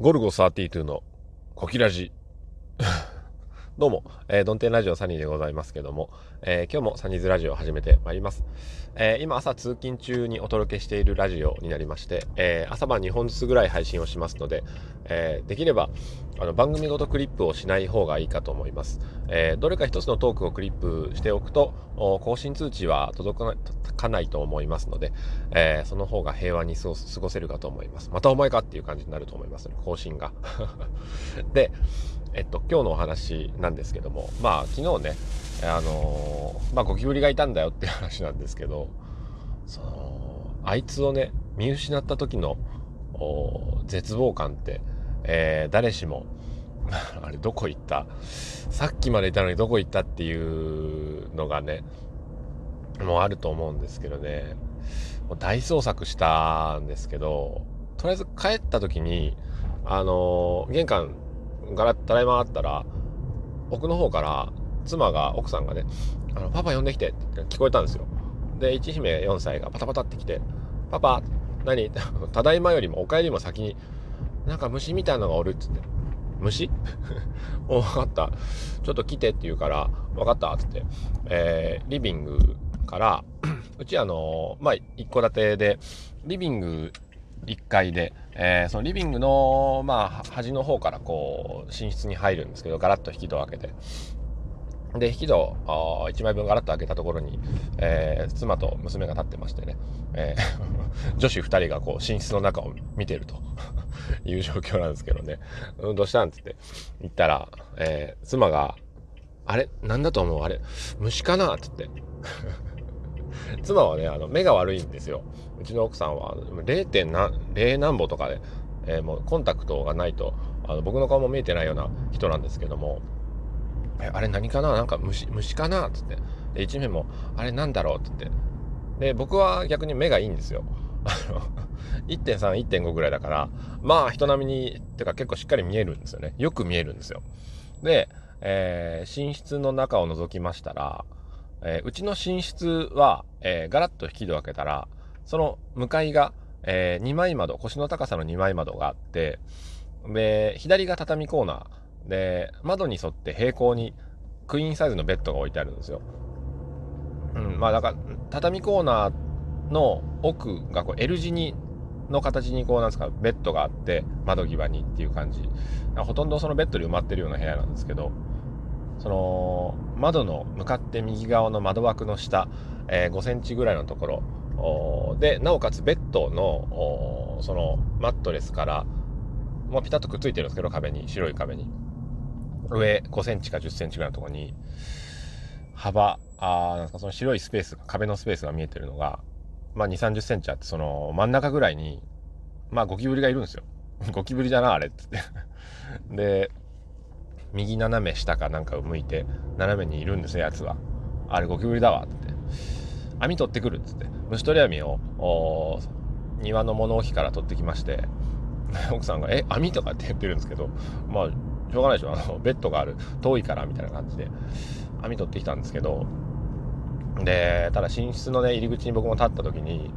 ゴルゴ32のコキラジ。どうも、えー、ドンテンラジオサニーでございますけども、えー、今日もサニーズラジオを始めてまいります。えー、今朝通勤中にお届けしているラジオになりまして、え朝晩2本ずつぐらい配信をしますので、えできればあの番組ごとクリップをしない方がいいかと思います。えどれか一つのトークをクリップしておくと、更新通知は届かないと思いますので、えその方が平和に過ごせるかと思います。またお前かっていう感じになると思います、ね、更新が。で、えっと、今日のお話なんですけども、まあ、昨日ね、あのー、まあ、ゴキブリがいたんだよっていう話なんですけど、その、あいつをね、見失った時の、絶望感って、えー、誰しも、あれ、どこ行った？さっきまでいたのにどこ行ったっていうのがね、もうあると思うんですけどね、もう大捜索したんですけど、とりあえず帰った時に、あのー、玄関ガラッただいまあったら、奥の方から妻が、奥さんがね、あの、パパ呼んできてって聞こえたんですよ。で、一姫4歳がパタパタって来て、パパ、何？ただいまよりもお帰りも先に、なんか虫みたいなのがおるっつって。虫？お、分かった。ちょっと来てって言うから、分かったっつって、えー、リビングから、うちあのー、まあ、一戸建てで、リビング1階で、えー、そのリビングの、まあ、端の方からこう、寝室に入るんですけど、ガラッと引き戸を開けて。で、引き戸1枚分ガラッと開けたところに、えー、妻と娘が立ってましてね、えー、女子2人がこう、寝室の中を見てるという状況なんですけどね、うん、どうしたん？つって言ったら、えー、妻が、あれ？なんだと思う？あれ？虫かな？っつって。妻はね、あの、目が悪いんですよ。うちの奥さんは 0. 何、0何歩とかで、えー、もうコンタクトがないと、あの、僕の顔も見えてないような人なんですけども、え、あれ何かな？なんか虫、虫かな？っつって。で、一面も、あれなんだろう？って言って。で、僕は逆に目がいいんですよ。1.3、1.5ぐらいだから、まあ人並みに、てか結構しっかり見えるんですよね。よく見えるんですよ。で、えー、寝室の中を覗きましたら、えー、うちの寝室は、えー、ガラッと引き戸を開けたら、その向かいが、えー、2枚窓、腰の高さの2枚窓があって、で、左が畳コーナー、で、窓に沿って平行にクイーンサイズのベッドが置いてあるんですよ。うん、まあだから、畳コーナーの奥がこう L 字にの形にこうなんですかベッドがあって窓際にっていう感じほとんどそのベッドで埋まってるような部屋なんですけどその窓の向かって右側の窓枠の下、えー、5センチぐらいのところでなおかつベッドのそのマットレスからもうピタッとくっついてるんですけど壁に白い壁に。上5センチか10センチぐらいのところに幅あなんかその白いスペース壁のスペースが見えてるのが、まあ、2 3 0センチあってその真ん中ぐらいにまあゴキブリがいるんですよ。ゴキブリだなあれっつって。で右斜め下かなんかを向いて斜めにいるんですよやつは。あれゴキブリだわって。網取ってくるっつって。虫取り網を庭の物置から取ってきまして 奥さんが「え網とか?」って言ってるんですけどまあしょうがないでしょ。あのベッドがある遠いからみたいな感じで網取ってきたんですけどでただ寝室のね入り口に僕も立った時に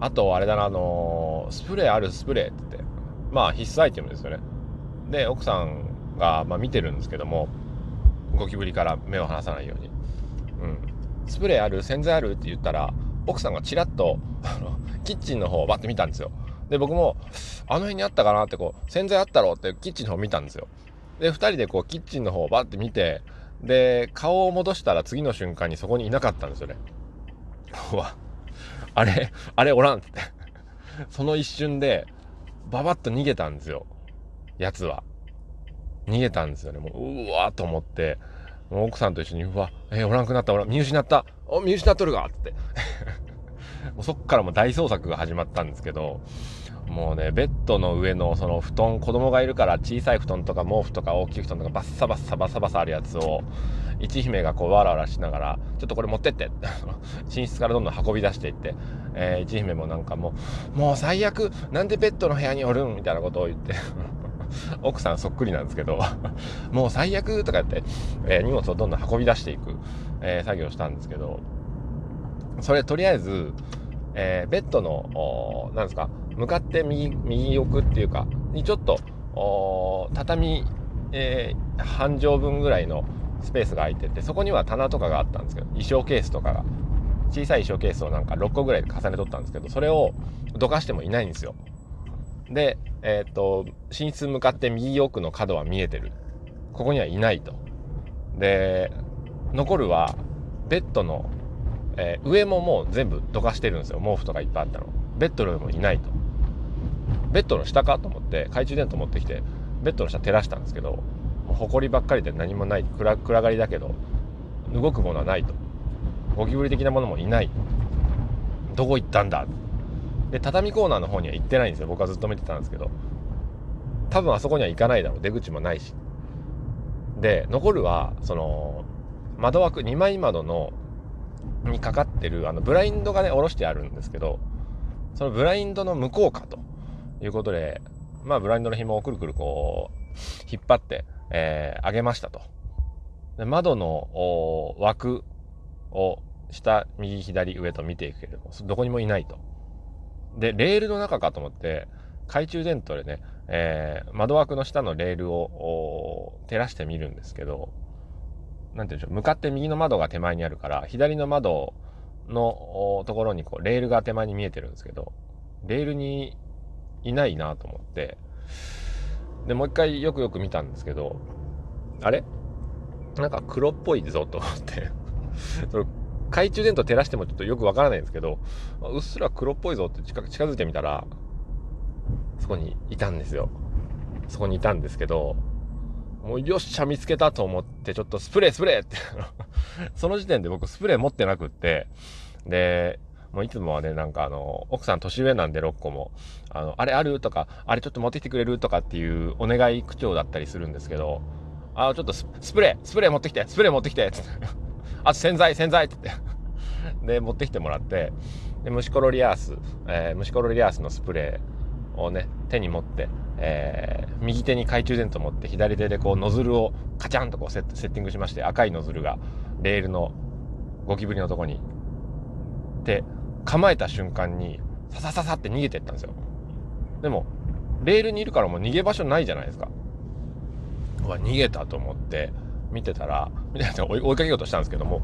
あとあれだなあのスプレーあるスプレーって言ってまあ必須アイテムですよね。で奥さんが、まあ、見てるんですけどもゴキブリから目を離さないように、うん、スプレーある洗剤あるって言ったら奥さんがちらっとキッチンの方をバッて見たんですよ。で僕もあの辺にあったかなってこう洗剤あったろってキッチンの方見たんですよ。で2人でこうキッチンの方をバッて見てで顔を戻したら次の瞬間にそこにいなかったんですよね。うわ。あれあれおらんって。その一瞬でババッと逃げたんですよ。やつは。逃げたんですよね。もう、うわーと思って、もう奥さんと一緒に、うわ、えー、おらんくなった、おら見失った、お、見失っとるがって。もうそっからもう大捜索が始まったんですけど、もうね、ベッドの上のその布団、子供がいるから小さい布団とか毛布とか大きい布団とかバッサバッサバッサバッサあるやつを、一姫がこうわらわらしながら、ちょっとこれ持ってって、寝室からどんどん運び出していって、えー、一姫もなんかもう、もう最悪、なんでベッドの部屋におるん？みたいなことを言って。奥さんそっくりなんですけど もう最悪とか言って、えー、荷物をどんどん運び出していく、えー、作業をしたんですけど、それとりあえず、えー、ベッドの、なんですか、向かって右、右奥っていうか、にちょっと、畳、えー、半畳分ぐらいのスペースが空いててそこには棚とかがあったんですけど衣装ケースとかが小さい衣装ケースをなんか6個ぐらいで重ねとったんですけどそれをどかしてもいないんですよ。でえっ、と寝室向かって右奥の角は見えてる。ここにはいないと。で残るはベッドの、えー、上ももう全部どかしてるんですよ。毛布とかいっぱいあったの。ベッドの上もいないと。ベッドの下かと思って懐中電灯持ってきてベッドの下照らしたんですけど埃ばっかりで何もない暗暗がりだけど動くものはないと。ゴキブリ的なものもいない。どこ行ったんだで畳コーナーの方には行ってないんですよ僕はずっと見てたんですけど多分あそこには行かないだろう出口もないしで残るはその窓枠2枚窓のにかかってるあのブラインドがね下ろしてあるんですけどそのブラインドの向こうかということでまあブラインドの紐をくるくるこう引っ張ってえー、上げましたと。で窓の枠を下、右、左、上と見ていくけれども、どこにもいないと。で、レールの中かと思って、懐中電灯でね、えー、窓枠の下のレールを照らしてみるんですけど、なんて言うんでしょう、向かって右の窓が手前にあるから、左の窓のところにこうレールが手前に見えてるんですけど、レールにいないなと思って、で、もう一回よくよく見たんですけど、あれ？なんか黒っぽいぞと思って 懐中電灯照らしてもちょっとよくわからないんですけど、うっすら黒っぽいぞって近近づいてみたら、そこにいたんですよ。そこにいたんですけど、もうよっしゃ見つけたと思って、ちょっとスプレースプレーって その時点で僕スプレー持ってなくって、で、もういつもはね、なんかあの、奥さん年上なんで6個も、あの、あれあるとか、あれちょっと持ってきてくれるとかっていうお願い口調だったりするんですけど、あ、ちょっとスプレー、スプレー持ってきて、スプレー持ってきて、つって。あと洗剤、洗剤って言って。で、持ってきてもらって、で、虫コロリアース、えー、虫コロリアースのスプレーをね、手に持って、えー、右手に懐中電灯持って、左手でこうノズルをカチャンとこうセッセッティングしまして、赤いノズルがレールのゴキブリのとこに、で、構えた瞬間に、ささささって逃げてったんですよ。でも、レールにいるからもう逃げ場所ないじゃないですか。うわ、逃げたと思って、見てたら、みたい追いかけようとしたんですけども、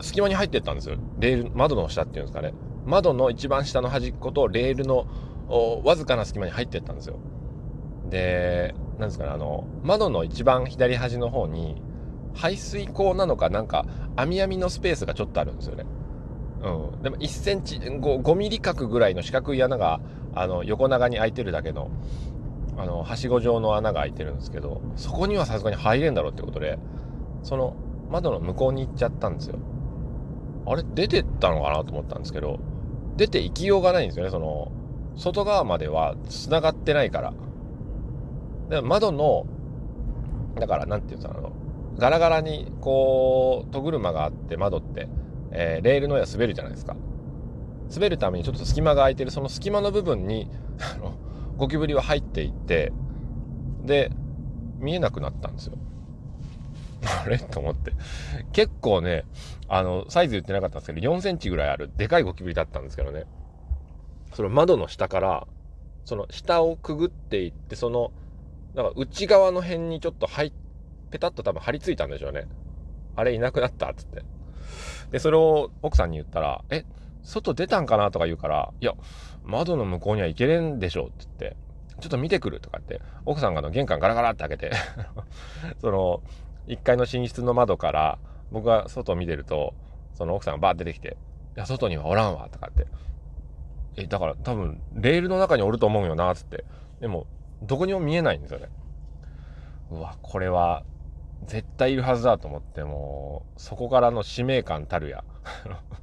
隙間に入ってったんですよ。レール、窓の下っていうんですかね。窓の一番下の端っことレールのわずかな隙間に入ってったんですよ。で、なんですかね、あの、窓の一番左端の方に、排水口なのかなんか、網網のスペースがちょっとあるんですよね。うん、でも1センチ 5, 5ミリ角ぐらいの四角い穴があの横長に開いてるだけのあのはしご状の穴が開いてるんですけどそこにはさすがに入れんだろうってことでその窓の向こうに行っちゃったんですよあれ出てったのかなと思ったんですけど出て行きようがないんですよねその外側までは繋がってないからで窓のだから何て言うんですかガラガラにこう戸車があって窓ってえー、レールの上は滑るじゃないですか。滑るためにちょっと隙間が空いてるその隙間の部分にあのゴキブリは入っていってで見えなくなったんですよ。あれ？と思って。結構ねあのサイズ言ってなかったんですけど4センチぐらいあるでかいゴキブリだったんですけどね。その窓の下からその下をくぐっていってそのなんか内側の辺にちょっと入ペタッと多分張り付いたんでしょうね。あれいなくなった？っつって。で、それを奥さんに言ったら、え、外出たんかな？とか言うから、いや、窓の向こうには行けれんでしょうって言って、ちょっと見てくるとかって、奥さんがの玄関ガラガラって開けて その、1階の寝室の窓から、僕が外を見てると、その奥さんがバー出てきて、いや、外にはおらんわ、とかって。え、だから多分、レールの中におると思うよな、つって。でも、どこにも見えないんですよね。うわ、これは、絶対いるはずだと思ってもうそこからの使命感たるや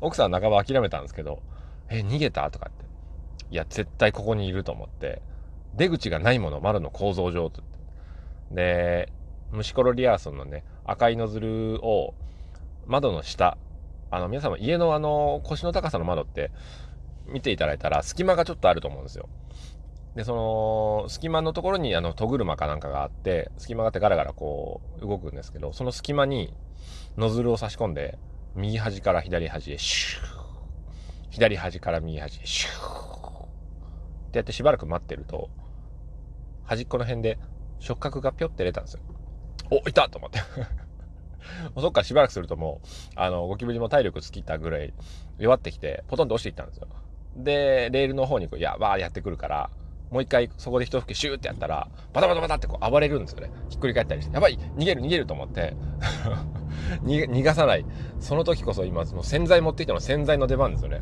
奥さん半ば諦めたんですけど「え逃げた?」とかって「いや絶対ここにいる」と思って。出口がないもの窓の構造上と。で虫コロリアーソンのね赤いノズルを窓の下あの皆様家のあの腰の高さの窓って見ていただいたら隙間がちょっとあると思うんですよ。で、その、隙間のところに、あの、戸車かなんかがあって、隙間があってガラガラこう、動くんですけど、その隙間に、ノズルを差し込んで、右端から左端へ、シュー。左端から右端へ、シュー。ってやってしばらく待ってると、端っこの辺で触覚がぴょって出たんですよ。お、いたと思ってもう そっからしばらくするともう、あの、ゴキブリも体力尽きたぐらい弱ってきて、ポトンと落ちていったんですよ。で、レールの方にこう、やばーやってくるから、もう一回そこで一吹きシューってやったら、バタバタバタってこう暴れるんですよね。ひっくり返ったりして、やばい逃げる逃げると思って 逃がさない。その時こそ今、その洗剤持ってきたの洗剤の出番ですよね。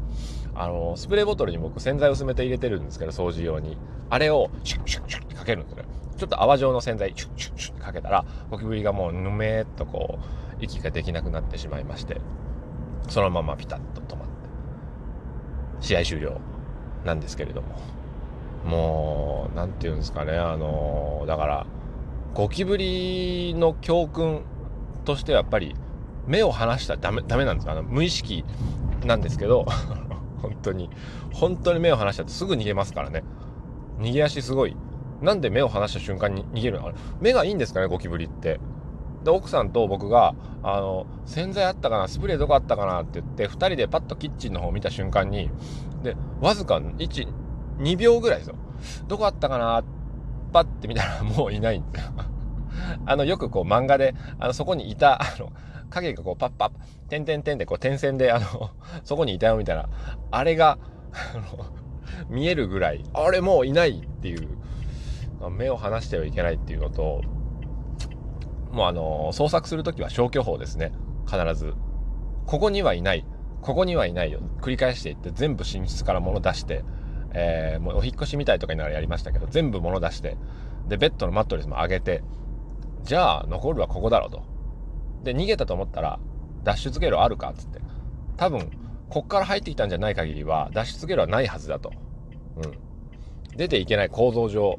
あの、スプレーボトルに僕洗剤薄めて入れてるんですけど、掃除用に。あれをシュッシュッシュッってかけるんですよね。ちょっと泡状の洗剤シュッシュッシュッってかけたら、ゴキブリがもうぬめーっとこう、息ができなくなってしまいまして、そのままピタッと止まって、試合終了なんですけれども。もう、なんて言うんですかね、あの、だから、ゴキブリの教訓としてはやっぱり、目を離したらダメ、ダメなんですあの、無意識なんですけど、本当に、本当に目を離しちゃってすぐ逃げますからね。逃げ足すごい。なんで目を離した瞬間に逃げるの？目がいいんですかね、ゴキブリって。で、奥さんと僕が、あの、洗剤あったかな、スプレーどこあったかなって言って、2人でパッとキッチンの方を見た瞬間に、で、わずか1、2秒ぐらいですよ。どこあったかなパッて見たらもういないんですよ。あの、よくこう漫画で、あの、そこにいた、あの、影がこうパッパッ、てんてんてんでこう点線で、あの、そこにいたよみたいな、あれが、あの、見えるぐらい、あれもういないっていう、目を離してはいけないっていうのと、もうあの、捜索するときは消去法ですね。必ず。ここにはいない。ここにはいないよ。繰り返していって全部寝室から物出して、えー、もうお引越しみたいとかにならやりましたけど、全部物出して、で、ベッドのマットレスも上げて、じゃあ残るはここだろうと。で、逃げたと思ったら、脱出経路あるかっつって。多分、こっから入ってきたんじゃない限りは、脱出経路はないはずだと。うん。出ていけない構造上、